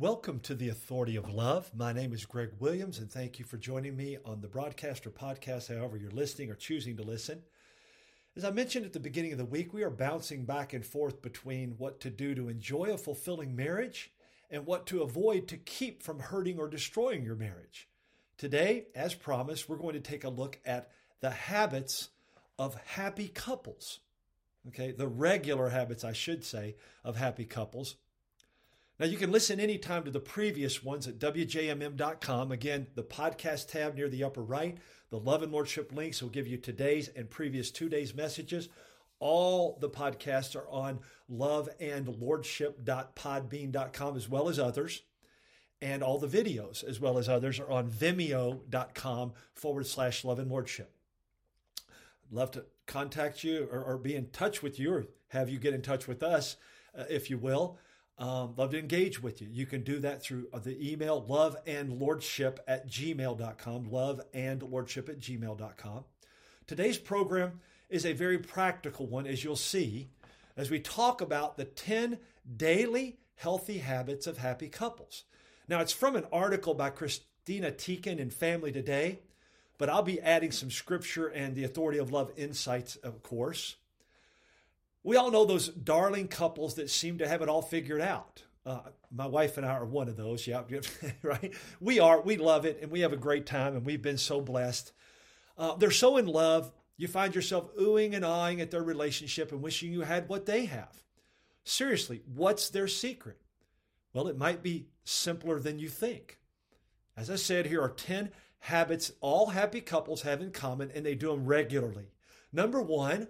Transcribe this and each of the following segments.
Welcome to the Authority of Love. My name is Greg Williams, and thank you for joining me on the broadcast or podcast, however you're listening or choosing to listen. As I mentioned at the beginning of the week, we are bouncing back and forth between what to do to enjoy a fulfilling marriage and what to avoid to keep from hurting or destroying your marriage. Today, as promised, we're going to take a look at the habits of happy couples. Okay, the regular habits, I should say, of happy couples. Now, you can listen anytime to the previous ones at WJMM.com. Again, the podcast tab near the upper right, the Love and Lordship links will give you today's and previous two days' messages. All the podcasts are on loveandlordship.podbean.com as well as others. And all the videos, as well as others, are on vimeo.com forward slash love and lordship. I'd love to contact you or, or, be in touch with you or have you get in touch with us, uh, if you will. Um, love to engage with you. You can do that through uh, the email love and lordship at gmail.com. Love and lordship at gmail.com. Today's program is a very practical one, as you'll see, as we talk about the 10 daily healthy habits of happy couples. Now, it's from an article by Christina Teichen in Family Today, but I'll be adding some scripture and the authority of love insights, of course. We all know those darling couples that seem to have it all figured out. Uh, my wife and I are one of those. Yeah, right. We are. We love it, and we have a great time, and we've been so blessed. Uh, they're so in love. You find yourself oohing and awing at their relationship and wishing you had what they have. Seriously, what's their secret? Well, it might be simpler than you think. As I said, here are 10 habits all happy couples have in common, and they do them regularly. Number one,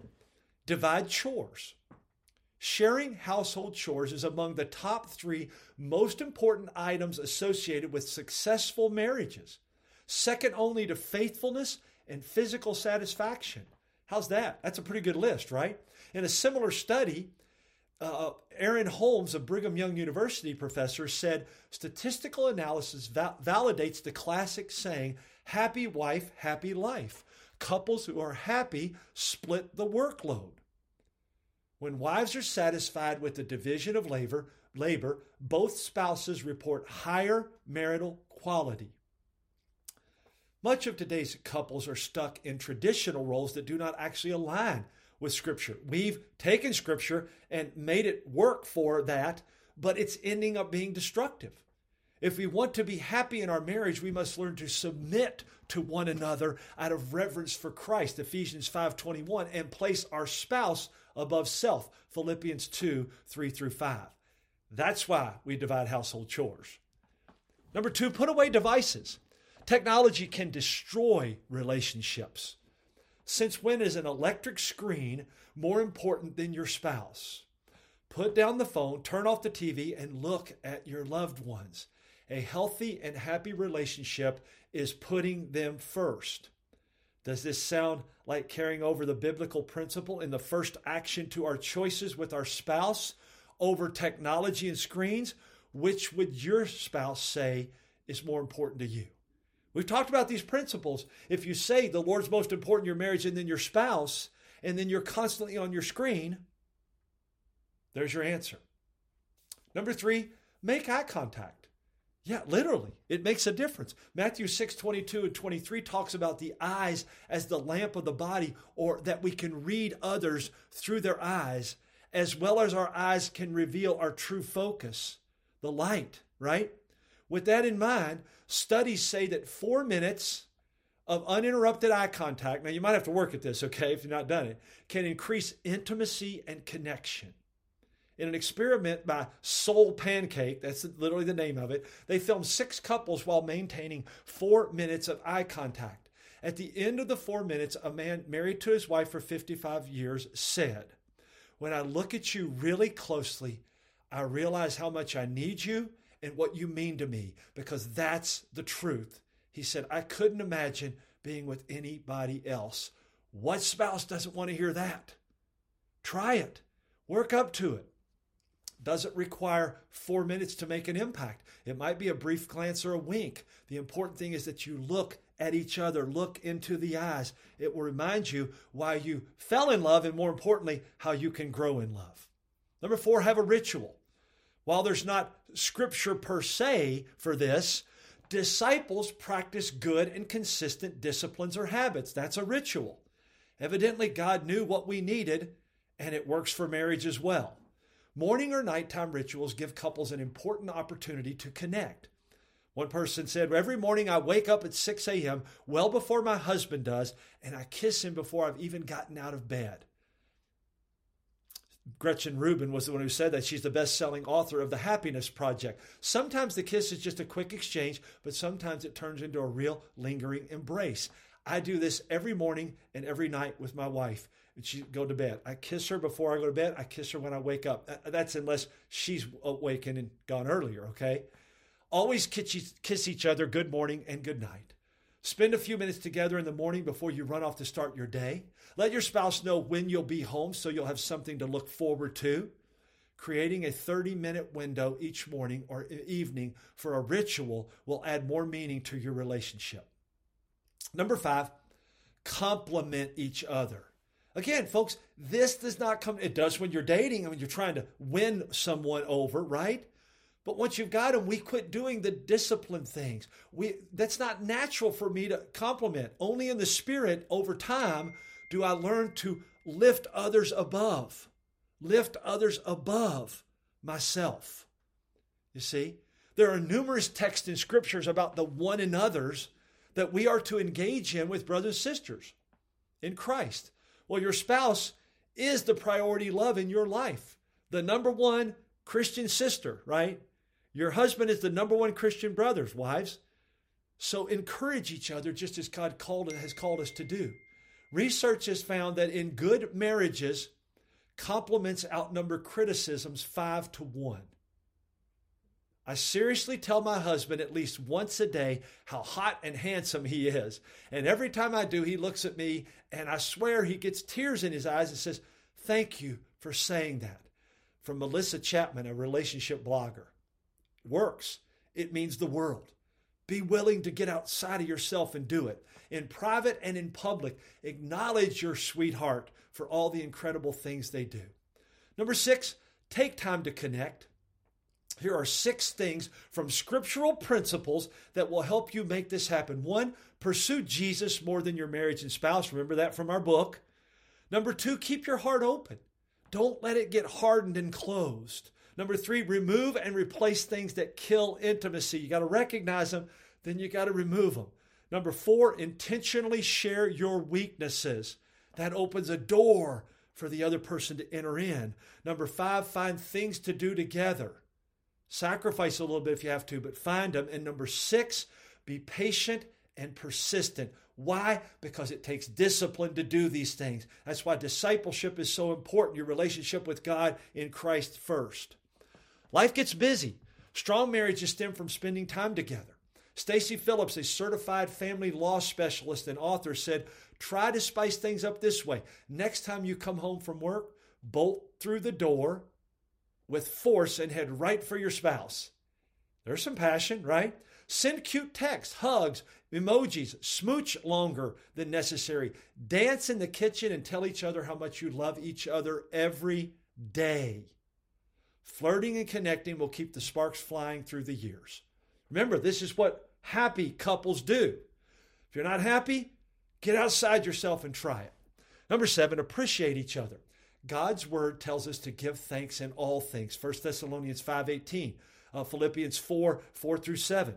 divide chores. Sharing household chores is among the top three most important items associated with successful marriages, second only to faithfulness and physical satisfaction. How's that? That's a pretty good list, right? In a similar study, uh, Erin Holmes, a Brigham Young University professor, said statistical analysis va- validates the classic saying, happy wife, happy life. Couples who are happy split the workload. When wives are satisfied with the division of labor, labor, both spouses report higher marital quality. Much of today's couples are stuck in traditional roles that do not actually align with Scripture. We've taken Scripture and made it work for that, but it's ending up being destructive. If we want to be happy in our marriage, we must learn to submit to one another out of reverence for Christ, Ephesians 5:21, and place our spouse above self, Philippians 2, 3 through 5. That's why we divide household chores. Number two, put away devices. Technology can destroy relationships. Since when is an electric screen more important than your spouse? Put down the phone, turn off the TV, and look at your loved ones. A healthy and happy relationship is putting them first. Does this sound like carrying over the biblical principle in the first action to our choices with our spouse over technology and screens? Which would your spouse say is more important to you? We've talked about these principles. If you say the Lord's most important in your marriage and then your spouse, and then you're constantly on your screen, there's your answer. Number three, make eye contact. Yeah, literally. It makes a difference. Matthew 6, 22 and 23 talks about the eyes as the lamp of the body, or that we can read others through their eyes, as well as our eyes can reveal our true focus, the light, right? With that in mind, studies say that four minutes of uninterrupted eye contact, now you might have to work at this, okay, if you've not done it, can increase intimacy and connection in an experiment by Soul Pancake, that's literally the name of it, they filmed six couples while maintaining four minutes of eye contact. At the end of the four minutes, a man married to his wife for 55 years said, When I look at you really closely, I realize how much I need you and what you mean to me because that's the truth. He said, I couldn't imagine being with anybody else. What spouse doesn't want to hear that? Try it. Work up to it doesn't require four minutes to make an impact. It might be a brief glance or a wink. The important thing is that you look at each other, look into the eyes. It will remind you why you fell in love and, more importantly, how you can grow in love. Number four, have a ritual. While there's not scripture per se for this. Disciples practice good and consistent disciplines or habits. That's a ritual. Evidently, God knew what we needed, and it works for marriage as well. Morning or nighttime rituals give couples an important opportunity to connect. One person said, Every morning I wake up at 6 a.m., well before my husband does, and I kiss him before I've even gotten out of bed. Gretchen Rubin was the one who said that. She's the best selling author of The Happiness Project. Sometimes the kiss is just a quick exchange, but sometimes it turns into a real lingering embrace. I do this every morning and every night with my wife. And she go to bed. I kiss her before I go to bed. I kiss her when I wake up. That's unless she's awakened and gone earlier, okay? Always kiss each other good morning and good night. Spend a few minutes together in the morning before you run off to start your day. Let your spouse know when you'll be home so you'll have something to look forward to. Creating a 30 minute window each morning or evening for a ritual will add more meaning to your relationship. Number five, compliment each other. Again, folks, this does not come, it does when you're dating and when you're trying to win someone over, right? But once you've got them, we quit doing the discipline things. We that's not natural for me to compliment. Only in the spirit over time do I learn to lift others above. Lift others above myself. You see? There are numerous texts in scriptures about the one another's that we are to engage in with brothers and sisters in Christ. Well, your spouse is the priority love in your life, the number one Christian sister, right? Your husband is the number one Christian brothers, wives. So encourage each other just as God called has called us to do. Research has found that in good marriages, compliments outnumber criticisms five to one. I seriously tell my husband at least once a day how hot and handsome he is. And every time I do, he looks at me and I swear he gets tears in his eyes and says, Thank you for saying that. From Melissa Chapman, a relationship blogger works. It means the world. Be willing to get outside of yourself and do it. In private and in public, acknowledge your sweetheart for all the incredible things they do. Number six, take time to connect. Here are six things from scriptural principles that will help you make this happen. One, pursue Jesus more than your marriage and spouse. Remember that from our book. Number two, keep your heart open. Don't let it get hardened and closed. Number three, remove and replace things that kill intimacy. You got to recognize them, then you got to remove them. Number four, intentionally share your weaknesses. That opens a door for the other person to enter in. Number five, find things to do together. Sacrifice a little bit if you have to, but find them. And number six, be patient and persistent. Why? Because it takes discipline to do these things. That's why discipleship is so important, your relationship with God in Christ first. Life gets busy. Strong marriages stem from spending time together. Stacy Phillips, a certified family law specialist and author, said, Try to spice things up this way. Next time you come home from work, bolt through the door with force and head right for your spouse. There's some passion, right? Send cute texts, hugs, emojis, smooch longer than necessary. Dance in the kitchen and tell each other how much you love each other every day. Flirting and connecting will keep the sparks flying through the years. Remember, this is what happy couples do. If you're not happy, get outside yourself and try it. Number seven, appreciate each other. God's word tells us to give thanks in all things. 1 Thessalonians 5.18, uh, Philippians 4, 4 through 7.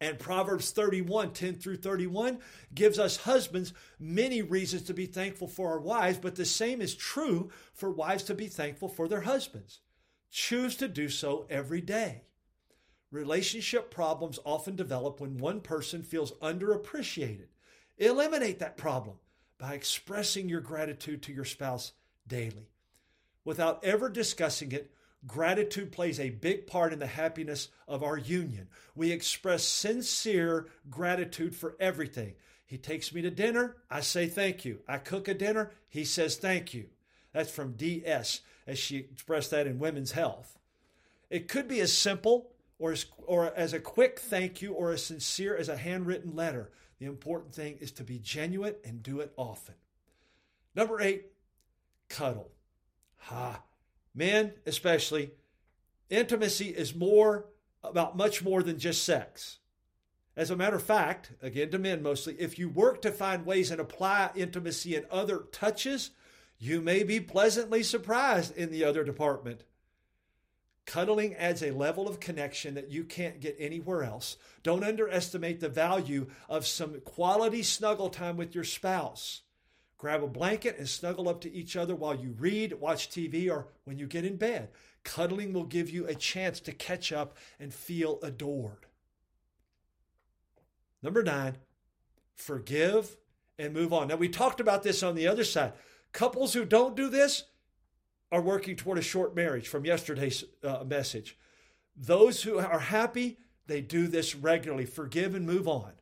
And Proverbs 31, 10 through 31 gives us husbands many reasons to be thankful for our wives, but the same is true for wives to be thankful for their husbands. Choose to do so every day. Relationship problems often develop when one person feels underappreciated. Eliminate that problem by expressing your gratitude to your spouse daily. Without ever discussing it, gratitude plays a big part in the happiness of our union. We express sincere gratitude for everything. He takes me to dinner, I say thank you. I cook a dinner, he says thank you. That's from DS as she expressed that in Women's Health. It could be as simple or as, or as a quick thank you or as sincere as a handwritten letter. The important thing is to be genuine and do it often. Number eight, cuddle. Ha. Men, especially, Intimacy is more about much more than just sex. As a matter of fact, again to men mostly, if you work to find ways and apply intimacy in other touches, you may be pleasantly surprised in the other department. Cuddling adds a level of connection that you can't get anywhere else. Don't underestimate the value of some quality snuggle time with your spouse. Grab a blanket and snuggle up to each other while you read, watch TV, or when you get in bed. Cuddling will give you a chance to catch up and feel adored. Number nine, forgive and move on. Now, we talked about this on the other side. Couples who don't do this, are working toward a short marriage from yesterday's uh, message. Those who are happy, they do this regularly. Forgive and move on.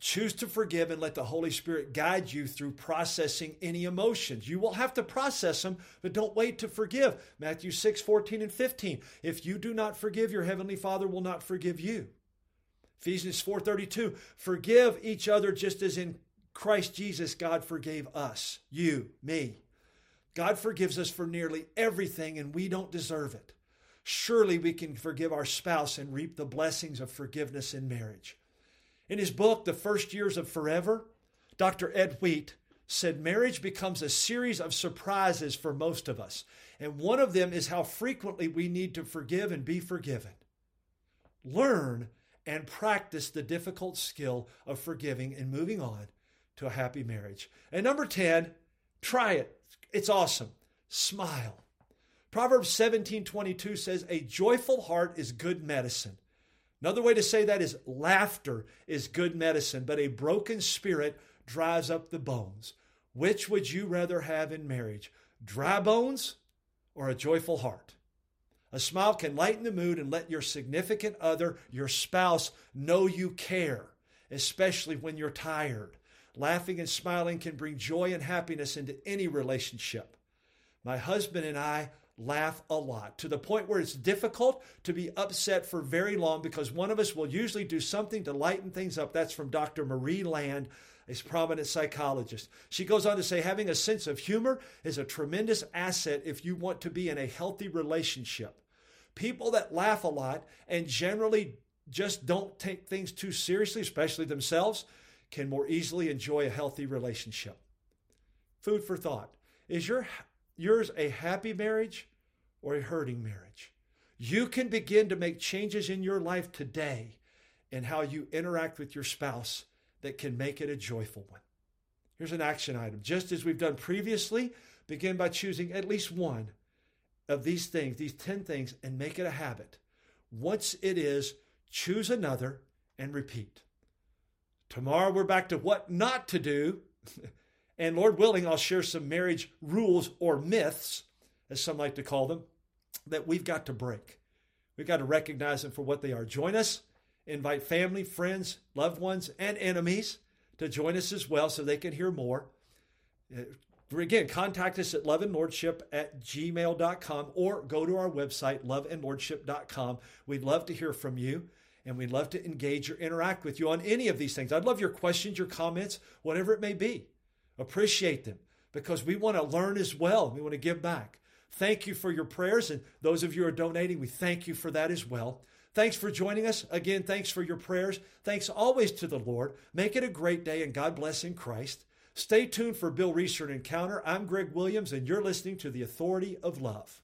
Choose to forgive and let the Holy Spirit guide you through processing any emotions. You will have to process them, but don't wait to forgive. Matthew 6, 14 and 15. If you do not forgive, your heavenly Father will not forgive you. Ephesians 4:32. Forgive each other just as in Christ Jesus God forgave us, you, me. God forgives us for nearly everything and we don't deserve it. Surely we can forgive our spouse and reap the blessings of forgiveness in marriage. In his book, The First Years of Forever, Dr. Ed Wheat said marriage becomes a series of surprises for most of us. And one of them is how frequently we need to forgive and be forgiven. Learn and practice the difficult skill of forgiving and moving on to a happy marriage. And number 10, try it. It's awesome. Smile. Proverbs 17 22 says, A joyful heart is good medicine. Another way to say that is laughter is good medicine, but a broken spirit dries up the bones. Which would you rather have in marriage? Dry bones or a joyful heart? A smile can lighten the mood and let your significant other, your spouse, know you care, especially when you're tired. Laughing and smiling can bring joy and happiness into any relationship. My husband and I laugh a lot to the point where it's difficult to be upset for very long because one of us will usually do something to lighten things up. That's from Dr. Marie Land, a prominent psychologist. She goes on to say having a sense of humor is a tremendous asset if you want to be in a healthy relationship. People that laugh a lot and generally just don't take things too seriously, especially themselves, can more easily enjoy a healthy relationship. Food for thought. Is your, yours a happy marriage or a hurting marriage? You can begin to make changes in your life today in how you interact with your spouse that can make it a joyful one. Here's an action item. Just as we've done previously, begin by choosing at least one of these things, these 10 things, and make it a habit. Once it is, choose another and repeat. Tomorrow we're back to what not to do. and Lord willing, I'll share some marriage rules or myths, as some like to call them, that we've got to break. We've got to recognize them for what they are. Join us, invite family, friends, loved ones, and enemies to join us as well so they can hear more. Uh, again, contact us at loveandlordship at gmail.com or go to our website, loveandlordship.com. We'd love to hear from you and we'd love to engage or interact with you on any of these things. I'd love your questions, your comments, whatever it may be. Appreciate them because we want to learn as well. We want to give back. Thank you for your prayers, and those of you who are donating, we thank you for that as well. Thanks for joining us. Again, thanks for your prayers. Thanks always to the Lord. Make it a great day, and God bless in Christ. Stay tuned for Bill Reeser Encounter. I'm Greg Williams, and you're listening to The Authority of Love.